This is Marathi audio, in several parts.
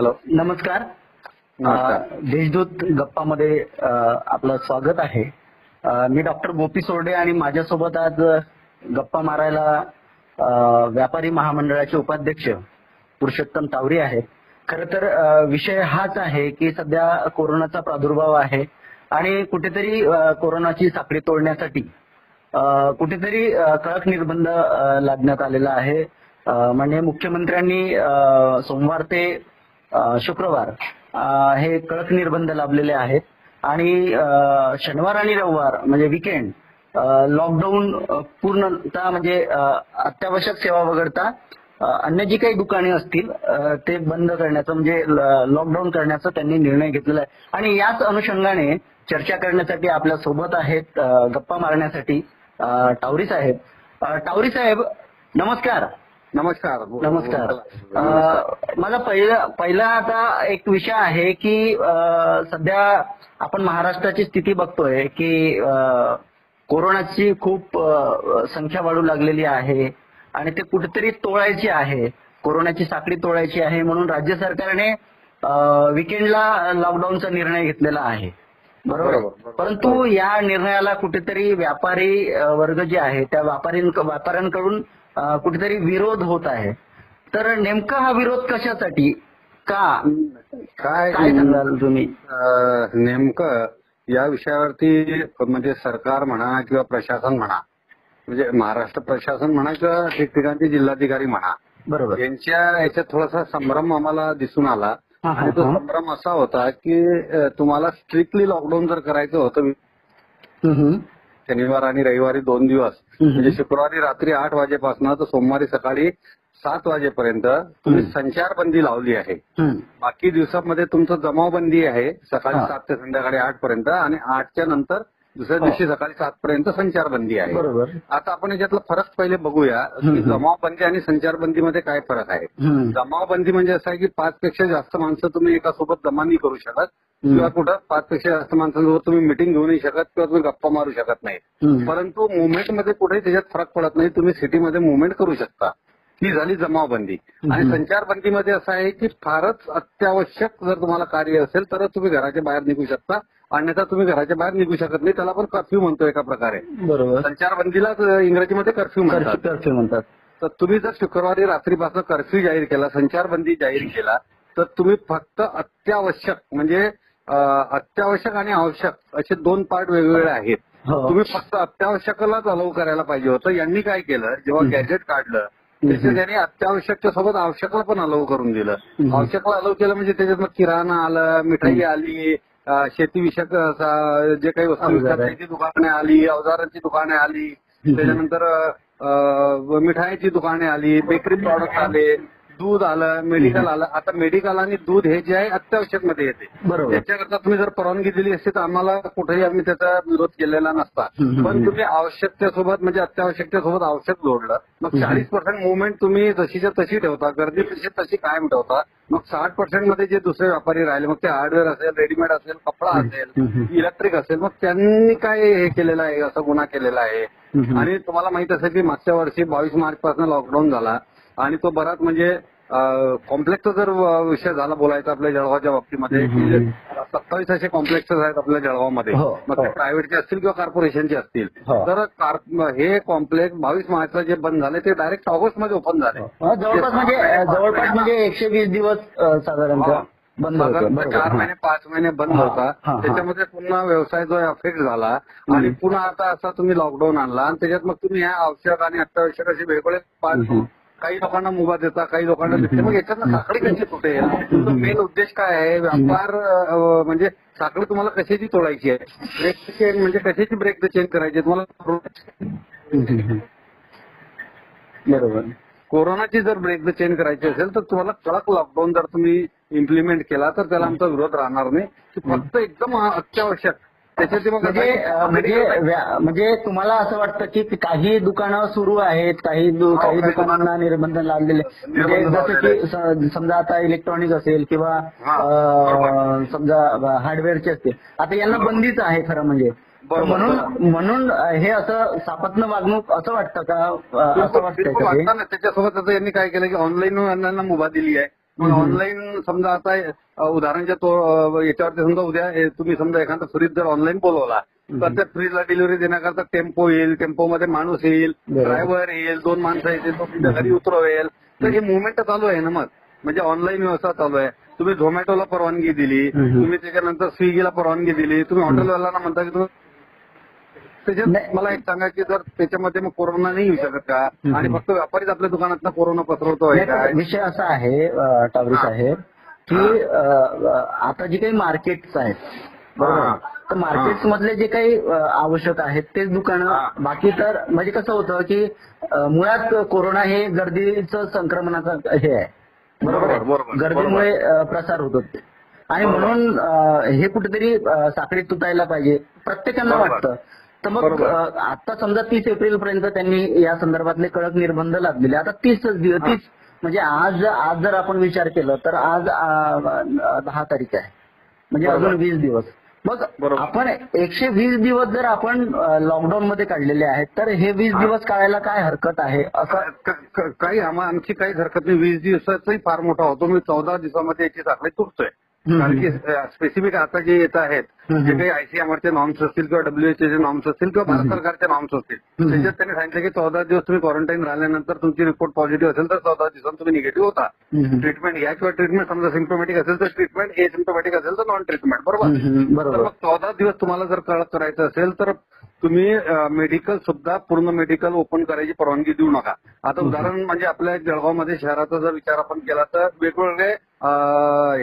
हॅलो नमस्कार. देशदूत गप्पामध्ये अ, आपलं स्वागत आहे. मी डॉक्टर गोपी सोरडे आणि माझ्यासोबत आज गप्पा मारायला व्यापारी महामंडळाचे उपाध्यक्ष पुरुषोत्तम तावरी आहेत. खर तर विषय हाच आहे की सध्या कोरोनाचा प्रादुर्भाव आहे आणि कुठेतरी कोरोनाची साखळी तोडण्यासाठी कुठेतरी कडक निर्बंध लादण्यात आलेला आहे. म्हणजे मुख्यमंत्र्यांनी सोमवार ते शुक्रवार. हे कडक निर्बंध लाभलेले आहेत. आणि शनिवार आणि रविवार म्हणजे विकेंड लॉकडाऊन पूर्णतः म्हणजे अत्यावश्यक सेवा वगळता अन्य जी काही दुकाने असतील ते बंद करण्याचं म्हणजे लॉकडाऊन करण्याचा त्यांनी निर्णय घेतलेला आहे. आणि याच अनुषंगाने चर्चा करण्यासाठी आपल्यासोबत आहेत गप्पा मारण्यासाठी टावरी साहेब. टावरी साहेब नमस्कार. नमस्कार. नमस्कार. माझा पहिला पहिला आता एक विषय आहे की सध्या आपण महाराष्ट्राची स्थिती बघतोय की कोरोनाची खूप संख्या वाढू लागलेली आहे आणि ते कुठेतरी तोडायची आहे. कोरोनाची साखळी तोडायची आहे म्हणून राज्य सरकारने विकेंडला लॉकडाऊनचा निर्णय घेतलेला आहे. बरोबर. परंतु या निर्णयाला कुठेतरी व्यापारी वर्ग जे आहे त्या व्यापारी व्यापाऱ्यांकडून कुठेतरी विरोध होत आहे. तर नेमका हा विरोध कशासाठी? का? काय सांगाल तुम्ही? नेमकं या विषयावरती म्हणजे सरकार म्हणा किंवा प्रशासन म्हणा म्हणजे महाराष्ट्र प्रशासन म्हणा किंवा ठिकठिकाणचे जिल्हाधिकारी म्हणा बरोबर. यांच्या याच्यात थोडासा संभ्रम आम्हाला दिसून आला. आणि तो. संभ्रम असा होता की तुम्हाला स्ट्रिक्टली लॉकडाऊन जर करायचं होतं शनिवार आणि रविवारी दोन दिवस. म्हणजे शुक्रवारी रात्री आठ वाजेपासून तर सोमवारी सकाळी सात वाजेपर्यंत तुम्ही. संचारबंदी लावली आहे. बाकी दिवसामध्ये तुमचं जमावबंदी आहे सकाळी. सात ते संध्याकाळी आठ पर्यंत आणि आठच्या नंतर दुसऱ्या हो. दिवशी सकाळी सात पर्यंत संचारबंदी आहे बरोबर आता आपण याच्यातला फरक पहिले बघूया की. जमावबंदी आणि संचारबंदीमध्ये काय फरक आहे. जमावबंदी म्हणजे असं आहे की पाच पेक्षा जास्त माणसं तुम्ही एका सोबत जमा नाही करू शकत किंवा कुठं पाच पेक्षा जास्त माणसांसोबत तुम्ही मिटिंग घेऊ नाही शकत किंवा तुम्ही गप्पा मारू शकत नाही. परंतु मुवमेंटमध्ये कुठेही त्याच्यात फरक पडत नाही तुम्ही सिटीमध्ये मुवमेंट करू शकता. ही झाली जमावबंदी. आणि. संचारबंदीमध्ये असं आहे की फारच अत्यावश्यक जर तुम्हाला कार्य असेल तरच तुम्ही घराच्या बाहेर निघू शकता. अन्यथा तुम्ही घराच्या बाहेर निघू शकत नाही त्याला आपण कर्फ्यू म्हणतो एका प्रकारे. बरोबर. संचारबंदीलाच इंग्रजीमध्ये कर्फ्यू म्हणतात. कर्फ्यू म्हणतात. तर तुम्ही जर शुक्रवारी रात्रीपासून कर्फ्यू जाहीर केला संचारबंदी जाहीर केला तर तुम्ही फक्त अत्यावश्यक म्हणजे अत्यावश्यक आणि आवश्यक असे दोन पार्ट वेगवेगळे आहेत. हो. तुम्ही फक्त अत्यावश्यकलाच अलाव करायला पाहिजे होतं. यांनी काय केलं? जेव्हा. गॅजेट काढलं त्याच्यात त्यांनी अत्यावश्यकच्या सोबत आवश्यकला पण अलाव करून दिलं. आवश्यकला अलाव केलं म्हणजे त्याच्यात मग किराणा आलं मिठाई आली शेतीविषयक जे काही वस्तू त्याची दुकाने आली अवजारांची दुकाने आली. त्याच्यानंतर मिठाईची दुकाने आली बेकरी प्रॉडक्ट आले. दूध आलं मेडिकल आलं आता मेडिकल आणि दूध हे जे आहे अत्यावश्यकमध्ये येते बरोबर त्याच्याकरता तुम्ही जर परवानगी दिली असती तर आम्हाला कुठेही आम्ही त्याचा विरोध केलेला नसता. पण तुम्ही आवश्यकतेसोबत म्हणजे अत्यावश्यकतेसोबत आवश्यक जोडलं मग. चाळीस पर्सेंट मुवमेंट तुम्ही जशीच्या तशी ठेवता गर्दी तशी तशी कायम ठेवता मग साठ पर्सेंटमध्ये जे दुसरे व्यापारी राहिले मग ते हार्डवेअर असेल रेडीमेड असेल कपडा असेल. इलेक्ट्रिक असेल मग त्यांनी काय हे केलेलं आहे असा गुन्हा केलेला आहे. आणि तुम्हाला माहीत असेल की मागच्या वर्षी बावीस मार्च पासून लॉकडाऊन झाला आणि तो बराच म्हणजे कॉम्प्लेक्सचा जर विषय झाला बोलायचा आपल्या जळगावच्या बाबतीमध्ये सत्तावीस असे कॉम्प्लेक्सेस आहेत आपल्या जळगावमध्ये हो, मग ते हो. प्रायव्हेटचे असतील किंवा कॉर्पोरेशनचे असतील हो. तर हे कॉम्प्लेक्स बावीस मार्चला जे बंद झाले ते डायरेक्ट ऑगस्टमध्ये ओपन झाले जवळपास म्हणजे जवळपास म्हणजे एकशे वीस दिवस साधारणतः हा. बरोबर. चार हा. महिने पाच महिने बंद हा, होता हा, हा. त्याच्यामध्ये पुन्हा व्यवसाय जो अफेक्ट झाला आणि. पुन्हा आता असा तुम्ही लॉकडाऊन आणला आणि त्याच्यात मग तुम्ही ह्या आवश्यक आणि अत्यावश्यक असे वेगवेगळे पाच. काही लोकांना मुभा देता काही लोकांना देते मग याच्यातनं साखळी कशी तुटेल तुमचा मेन उद्देश काय आहे? व्यापार म्हणजे साखळी तुम्हाला कशाची तोडायची आहे? ब्रेक चेन म्हणजे कशाची ब्रेक द चेन करायची? तुम्हाला. बरोबर. कोरोनाची जर ब्रेक द चेन करायची असेल तर तुम्हाला कडक लॉकडाऊन जर तुम्ही इम्प्लिमेंट केला तर त्याला आमचा विरोध राहणार नाही. फक्त एकदम अत्यावश्यक म्हणजे म्हणजे म्हणजे तुम्हाला असं वाटतं की काही दुकानं सुरू आहेत काही हो, काही दुकानांना निर्बंध लावलेले म्हणजे जसं की समजा आता इलेक्ट्रॉनिक असेल किंवा समजा हार्डवेअरचे असतील. आता यांना बंदीच आहे खरं म्हणजे. म्हणून म्हणून हे असं सापत्न वागणूक असं वाटतं का? असं? वाटतं त्याच्यासोबत यांनी काय केलं की ऑनलाईन मुभा दिली आहे. मग. ऑनलाईन समजा आता उदाहरणाच्या तो याच्यावरती समजा उद्या तुम्ही समजा एखादा फ्रीज जर ऑनलाईन बोलवला तर. त्या फ्रीजला डिलिव्हरी देण्याकरता टेम्पो येईल टेम्पोमध्ये माणूस येईल. ड्रायव्हर येईल दोन माणसं येतील तो तुमच्या घरी उतरवेल तर हे मुवमेंट चालू आहे ना मग म्हणजे ऑनलाईन व्यवस्था चालू आहे तुम्ही झोमॅटोला परवानगी दिली. तुम्ही त्याच्यानंतर स्विगीला परवानगी दिली तुम्ही हॉटेलवाल्यांना म्हणता की तुम्ही त्याच्यात. मला एक सांगा की जर त्याच्यामध्ये मग कोरोना नाही येऊ शकत का. आणि फक्त व्यापारीच आपल्या दुकानात कोरोना पसरवतोय पण विषय असा आहे टावरी. साहेब की आता जे काही मार्केट्स आहेत. बरोबर तर मार्केट्स मधले जे काही आवश्यक आहेत तेच. दुकानं बाकी तर म्हणजे कसं होतं की मुळात कोरोना हे गर्दीचं संक्रमणाचं हे आहे बरोबर गर्दीमुळे प्रसार होतो आणि. म्हणून हे कुठेतरी साखळीत तुटायला पाहिजे प्रत्येकाला बरोबर. वाटतं तर मग बरोबर. आता समजा तीस एप्रिल पर्यंत त्यांनी या संदर्भातले कडक निर्बंध लादलेले आता तीसच दिवस. तीस म्हणजे आज आज जर आपण विचार केला तर आज दहा तारीख आहे म्हणजे बरोबर. अजून वीस दिवस मग बरोबर. आपण एकशे वीस दिवस जर आपण लॉकडाऊन मध्ये काढलेले आहेत तर हे वीस. दिवस काढायला काय हरकत आहे असं क- क- काही आम्हा आमची काहीच हरकत नाही वीस दिवसाचाही फार मोठा होतो मी चौदा दिवसामध्ये याची साखळी तुटतोय. कारण की स्पेसिफिक आता जे येत आहेत. जे काही आयसीएमआरचे नॉर्म्स असतील किंवा डब्ल्यूएचओचे नॉर्म्स असतील किंवा भारत. सरकारचे नॉर्म्स असतील. त्याच्यात त्यांनी सांगितलं की चौदा दिवस तुम्ही क्वारंटाईन राहिल्यानंतर तुमची रिपोर्ट पॉझिटिव्ह असेल तर चौदा दिवसांत तुम्ही निगेटिव्ह होता. ट्रीटमेंट या किंवा ट्रीटमेंट समजा सिम्टोमॅटिक असेल तर ट्रीटमेंट ए सिम्टोमॅटिक असेल तर नॉन ट्रीटमेंट बरोबर बरोबर चौदा दिवस तुम्हाला जर कळत करायचं असेल तर तुम्ही मेडिकल सुद्धा पूर्ण मेडिकल ओपन करायची परवानगी देऊ नका. आता उदाहरण म्हणजे आपल्या जळगावमध्ये शहराचा जर विचार आपण केला तर वेगवेगळे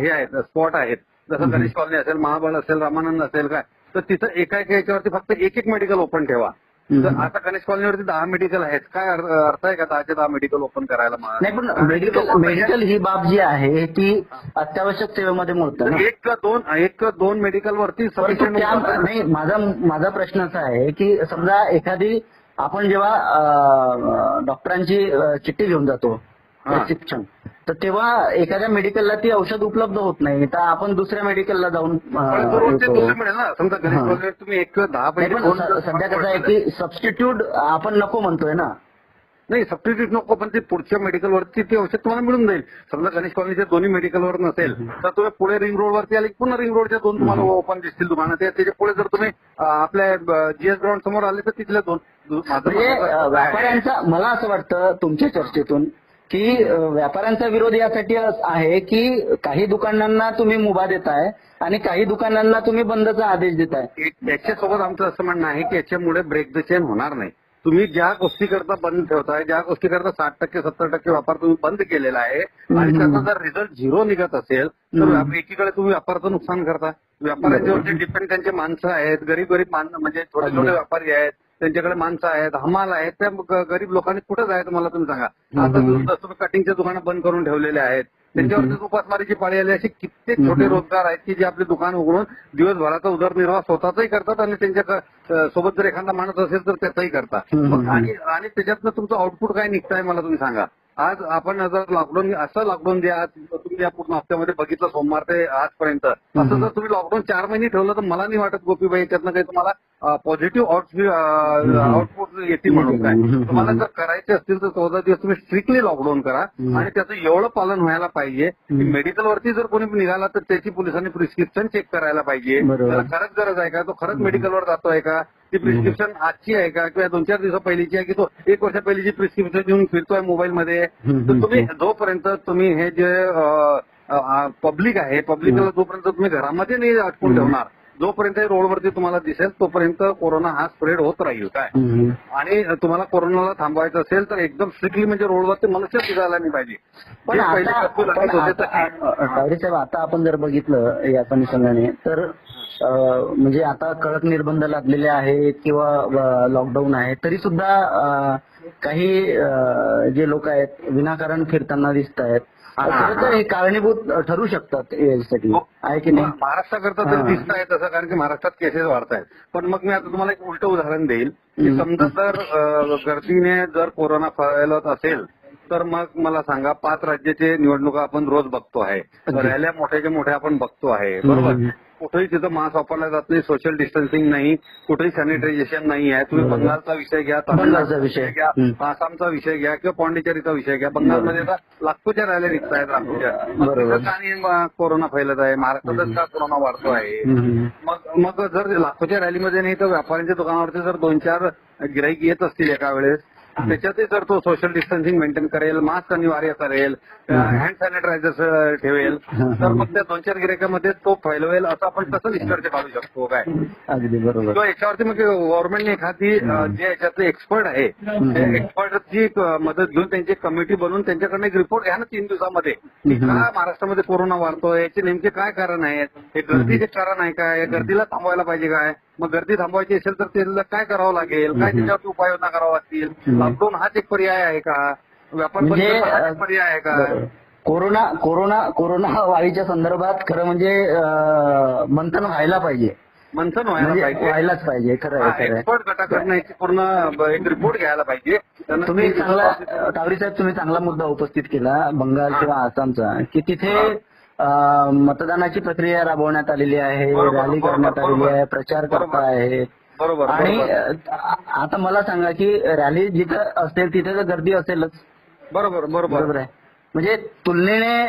हे आहेत स्पॉट आहेत. जसं. गणेश कॉलनी असेल महाबळ असेल रामानंद असेल काय तर तिथं एका एका याच्यावरती फक्त एक एक मेडिकल ओपन ठेवा. तर. आता गणेश कॉलनीवरती दहा मेडिकल आहेत काय अर्थ आहे का दहाचे दहा मेडिकल ओपन करायला? नाही पण मेडिकल मेडिकल ही बाब जी आहे ती अत्यावश्यक सेवेमध्ये मोडतं एक का दोन एक का दोन मेडिकल वरती. नाही माझा माझा प्रश्न असा आहे की समजा एखादी आपण जेव्हा डॉक्टरांची चिठ्ठी घेऊन जातो प्रेस्क्रिप्शन तर तेव्हा एखाद्या मेडिकलला ती औषध उपलब्ध होत नाही. तर आपण दुसऱ्या मेडिकलला जाऊन समजा तुम्ही एक किंवा दहा सध्या कसं आहे की सबस्टिट्यूट आपण नको म्हणतोय ना. नाही सबस्टिट्यूट नको पण ते पुढच्या मेडिकलवरती ते औषध तुम्हाला मिळून जाईल. समजा गणेश कॉलनीच्या दोन्ही मेडिकलवर नसेल तर तुम्ही पुढे रिंग रोडवरती आले पुन्हा रिंग रोडच्या दोन तुम्हाला ओपन दिसतील दुकानं ते त्याच्या पुढे जर तुम्ही आपल्या जीएस ग्राउंड समोर आले तर तिथल्या दोन म्हणजे. व्यापाऱ्यांचा मला असं वाटतं तुमच्या चर्चेतून की व्यापाऱ्यांचा विरोध यासाठी आहे की काही दुकानांना तुम्ही मुभा देताय आणि काही दुकानांना तुम्ही बंदचा आदेश देताय. याच्यासोबत आमचं असं म्हणणं आहे की याच्यामुळे ब्रेक द चेन होणार नाही. तुम्ही ज्या गोष्टी करता बंद ठेवताय ज्या गोष्टी करता साठ टक्के सत्तर टक्के व्यापार तुम्ही बंद केलेला आहे आणि. त्याचा जर रिझल्ट झिरो निघत असेल तर एकीकडे तुम्ही व्यापाराचं नुकसान करता. व्यापाऱ्यांच्यावरती डिपेंड त्यांचे माणसं आहेत गरीब गरीब माणसं म्हणजे थोडे. थोडे व्यापारी आहेत. त्यांच्याकडे माणसं आहेत हमाल आहेत त्या गरीब लोकांनी कुठे जायचं मला तुम्ही सांगा. आता कटिंगच्या दुकानं बंद करून ठेवलेले आहेत. त्यांच्यावरती उपासमारीची पाळी आली असे कित्येक छोटे. रोजगार आहेत की जे आपले दुकान उघडून दिवसभराचा उदरनिर्वाह स्वतःचाही करतात आणि त्यांच्यासोबत जर एखादा माणूस असेल तर त्याचाही करतात. आणि त्याच्यातनं तुमचं आउटपुट काय निघतंय मला तुम्ही सांगा. आज आपण जर लॉकडाऊन असं लॉकडाऊन द्या आज तुम्ही या पूर्ण हप्त्यामध्ये बघितलं सोमवार ते आजपर्यंत असं. जर तुम्ही लॉकडाऊन चार महिने ठेवलं तर मला नाही वाटत गोपीबाई त्यातनं काही तुम्हाला पॉझिटिव्ह आउटपुट येतील म्हणून काय. तुम्हाला जर करायचे असतील तर चौदा दिवस तुम्ही स्ट्रिक्टली लॉकडाऊन करा. आणि त्याचं एवढं पालन व्हायला पाहिजे की. मेडिकलवरती जर कोणी निघाला तर त्याची पोलिसांनी प्रिस्क्रिप्शन चेक करायला पाहिजे. त्याला खरंच गरज आहे का तो खरंच मेडिकलवर जातोय का ती प्रिस्क्रिप्शन आजची आहे का किंवा दोन चार दिवसा पहिलीची आहे की तो एक वर्षा पहिलीची प्रिस्क्रिप्शन घेऊन फिरतोय मोबाईलमध्ये. तर तुम्ही जोपर्यंत तुम्ही हे जे पब्लिक आहे पब्लिकला जोपर्यंत तुम्ही घरामध्ये नाही अटकून. ठेवणार जोपर्यंत रोडवरती तुम्हाला दिसेल तोपर्यंत कोरोना हा स्प्रेड होत राहील. काय. आणि तुम्हाला कोरोनाला थांबवायचं असेल तर एकदम स्ट्रिक्टली म्हणजे रोडवरती मनुष्य दिसायला नाही पाहिजे. पण साहेब आता आपण जर बघितलं याचा अनुषंगाने तर म्हणजे आता कडक निर्बंध लादलेले आहेत किंवा लॉकडाऊन आहे तरी सुद्धा काही जे लोक आहेत विनाकारण फिरताना दिसत आहेत तर हे कारणीभूत ठरू शकतात यासाठी हो. आहे की नाही महाराष्ट्राकरता. तरी दिसत आहे तसं कारण की महाराष्ट्रात केसेस वाढत आहेत पण मग मी आता तुम्हाला एक उलट उदाहरण देईल की. समजा जर गर्दीने जर कोरोना फैलत असेल तर मग मला सांगा पाच राज्याचे निवडणुका आपण रोज बघतो आहे. रॅल्या मोठ्याच्या मोठ्या आपण बघतो आहे बरोबर. कुठेही तिथं मास्क वापरला जात नाही सोशल डिस्टन्सिंग नाही कुठेही सॅनिटायझेशन नाही आहे तुम्ही. बंगालचा विषय घ्या तामिळनाडूचा विषय. घ्या. आसामचा विषय घ्या किंवा पॉंडिचेरीचा विषय घ्या बंगालमध्ये आता लाखोच्या रॅल्या निघत आहेत लाखोच्या कोरोना फैलत आहे महाराष्ट्रातच का कोरोना वाढतो आहे. मग मग जर लाखोच्या रॅलीमध्ये नाही तर व्यापाऱ्यांच्या दुकानावरती जर दोन चार गिराईक येत असतील एका वेळेस त्याच्यातही जर तो सोशल डिस्टन्सिंग मेंटेन करेल मास्क अनिवार्य करेल हँड सॅनिटायझर ठेवेल तर मग त्या दोन चार गिरायकामध्ये तो फैलवेल असं आपण कसं निष्कर्ष काढू शकतो काय. अगदी बरोबर. किंवा याच्यावरती मग गव्हर्नमेंटने एखादी जे याच्यातले एक्सपर्ट आहे त्या एक्सपर्टची मदत घेऊन त्यांची कमिटी बनवून त्यांच्याकडनं एक रिपोर्ट घ्या ना तीन दिवसामध्ये. की महाराष्ट्रामध्ये कोरोना वाढतोय याचे नेमके काय कारण आहेत हे गर्दीचे कारण आहे काय या गर्दीला थांबवायला पाहिजे काय? मग गर्दी थांबवायची असेल तर त्याला काय करावं लागेल? काय त्याच्यावरती उपाययोजना करावं लागतील. लॉकडाऊन हाच एक पर्याय आहे का? व्यापार म्हणजे पर्याय आहे का. कोरोना कोरोना कोरोना वाढीच्या संदर्भात खरं म्हणजे मंथन व्हायला पाहिजे. मंथन म्हणजे व्हायलाच पाहिजे खरं एक्सपर्ट गटाकडनं याची पूर्ण एक रिपोर्ट घ्यायला पाहिजे. तुम्ही चांगला तावरी साहेब तुम्ही चांगला मुद्दा उपस्थित केला बंगाल किंवा आसामचा की तिथे मतदानाची प्रक्रिया राबवण्यात आलेली आहे रॅली करण्यात आलेली. आहे प्रचार करता. आहे बरोबर आणि आता मला सांगा की रॅली जिथं असेल तिथे तर गर्दी असेलच. बरोबर बरोबर. बरोबर आहे. म्हणजे तुलनेने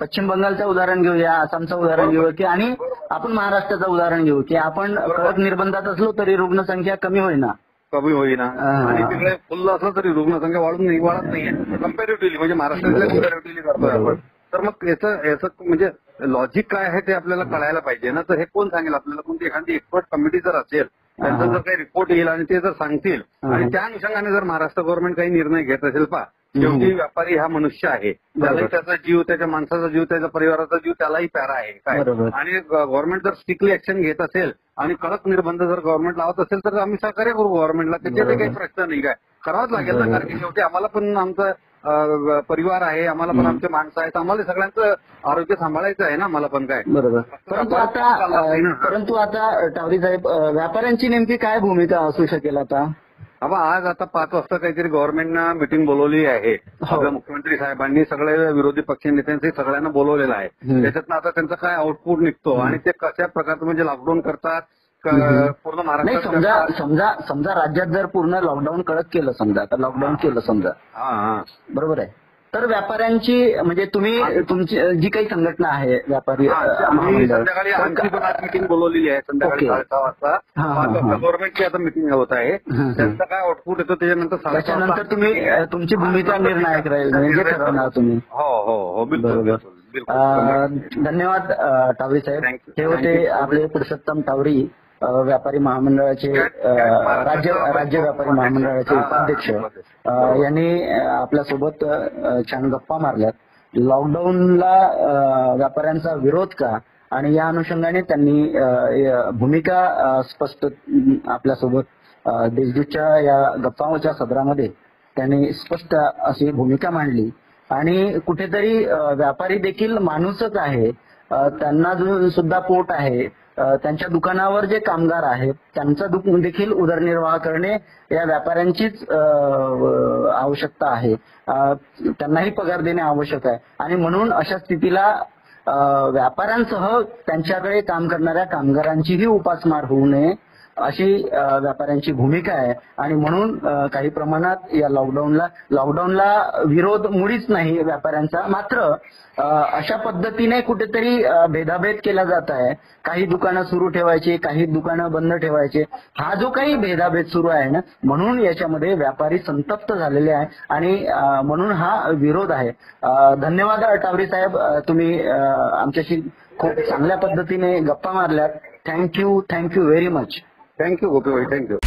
पश्चिम बंगालचं उदाहरण घेऊया आसामचं उदाहरण घेऊया की आणि आपण महाराष्ट्राचं उदाहरण घेऊ की आपण कडक निर्बंधात असलो तरी रुग्णसंख्या कमी होईना. कमी होईना. आणि तिकडे फुल्ल असलं तरी रुग्णसंख्या वाढून नाही वाढत नाहीये. कम्पॅरेटिव्हली म्हणजे महाराष्ट्रातल्या कम्पॅरेटिव्हली करतोय बरोबर. आपण. तर मग याचं याचं म्हणजे लॉजिक काय आहे ते आपल्याला कळायला पाहिजे ना? तर हे कोण सांगेल आपल्याला? कोणती एखादी एक्सपर्ट कमिटी जर असेल त्यांचा. जर काही रिपोर्ट येईल आणि ते जर सांगतील. आणि त्या अनुषंगाने जर महाराष्ट्र गव्हर्नमेंट काही निर्णय घेत असेल पा शेवटी व्यापारी हा मनुष्य आहे. त्यालाही त्याचा जीव त्याच्या माणसाचा जीव त्याच्या परिवाराचा जीव त्यालाही प्यारा आहे. काय. आणि गव्हर्नमेंट जर स्ट्रिक्टली ऍक्शन घेत असेल आणि कडक निर्बंध जर गव्हर्नमेंट लावत असेल तर आम्ही सहकार्य करू गव्हर्नमेंटला त्याच्यात काही प्रश्न नाही. काय? करावाच लागेल ना. कारण की शेवटी आम्हाला पण आमचं परिवार आहे आम्हाला पण आमचे माणसं आहेत आम्हाला सगळ्यांचं आरोग्य सांभाळायचं आहे ना आम्हाला पण काय. बरोबर. परंतु आता परंतु आता टावरी साहेब व्यापाऱ्यांची नेमकी काय भूमिका असू शकेल आता? अबा आज आता पाच वाजता काहीतरी गव्हर्नमेंटनं मिटिंग बोलवली आहे. हो. आपल्या मुख्यमंत्री साहेबांनी सगळे विरोधी पक्ष नेत्यांचे सगळ्यांना बोलवलेलं आहे. त्याच्यातनं आता त्यांचा काय आउटपुट निघतो आणि ते कशा प्रकारचं म्हणजे लॉकडाऊन करतात पूर्ण नाही समजा. समजा समजा राज्यात जर पूर्ण लॉकडाऊन कडक केलं समजा आता लॉकडाऊन केलं समजा. बरोबर आहे. तर व्यापाऱ्यांची म्हणजे तुम्ही तुमची जी काही संघटना आहे व्यापारी हा, संध्याकाळी आमची पण आज मिटिंग बोलवलेली आहे. संध्याकाळी. साडेसहा वाजता. गव्हर्नमेंटची आता मिटिंग होत आहे. त्यांचा काय आउटपुट येतो त्याच्यानंतर त्याच्यानंतर तुम्ही तुमची भूमिका निर्णायक राहील म्हणजे ठरवणार तुम्ही. हो हो हो. बिलकुल धन्यवाद टावरी साहेब. हे होते. आपले पुरुषोत्तम टावरी. व्यापारी महामंडळाचे राज्य राज्य व्यापारी महामंडळाचे उपाध्यक्ष यांनी आपल्यासोबत छान गप्पा मारल्यात. लॉकडाऊनला व्यापाऱ्यांचा विरोध का? आणि या अनुषंगाने त्यांनी भूमिका स्पष्ट आपल्यासोबत देशदूतच्या या गप्पाच्या सदरामध्ये त्यांनी स्पष्ट अशी भूमिका मांडली. आणि कुठेतरी व्यापारी देखील माणूसच आहे. त्यांना सुद्धा पोट आहे त्यांच्या दुकानावर जे कामगार आहेत त्यांचा दुख देखील उदरनिर्वाह करणे या व्यापाऱ्यांचीच आवश्यकता आहे. त्यांनाही पगार देणे आवश्यक आहे. आणि म्हणून अशा स्थितीला व्यापाऱ्यांसह त्यांच्याकडे काम करणाऱ्या कामगारांचीही उपासमार होऊ नये. अशी व्यापाऱ्यांची भूमिका आहे. आणि म्हणून काही प्रमाणात या लॉकडाऊनला लॉकडाऊनला विरोध मुळीच नाही व्यापाऱ्यांचा. मात्र अशा पद्धतीने कुठेतरी भेदाभेद केला जात आहे. काही दुकानं सुरू ठेवायची काही दुकानं बंद ठेवायचे. हा जो काही भेदाभेद सुरू आहे ना म्हणून याच्यामध्ये व्यापारी संतप्त झालेले आहे. आणि म्हणून हा विरोध आहे. धन्यवाद अटावरी साहेब. तुम्ही आमच्याशी खूप चांगल्या पद्धतीने गप्पा मारल्यात. Thank you thank you very much thank you Gopi भाई थँक्यू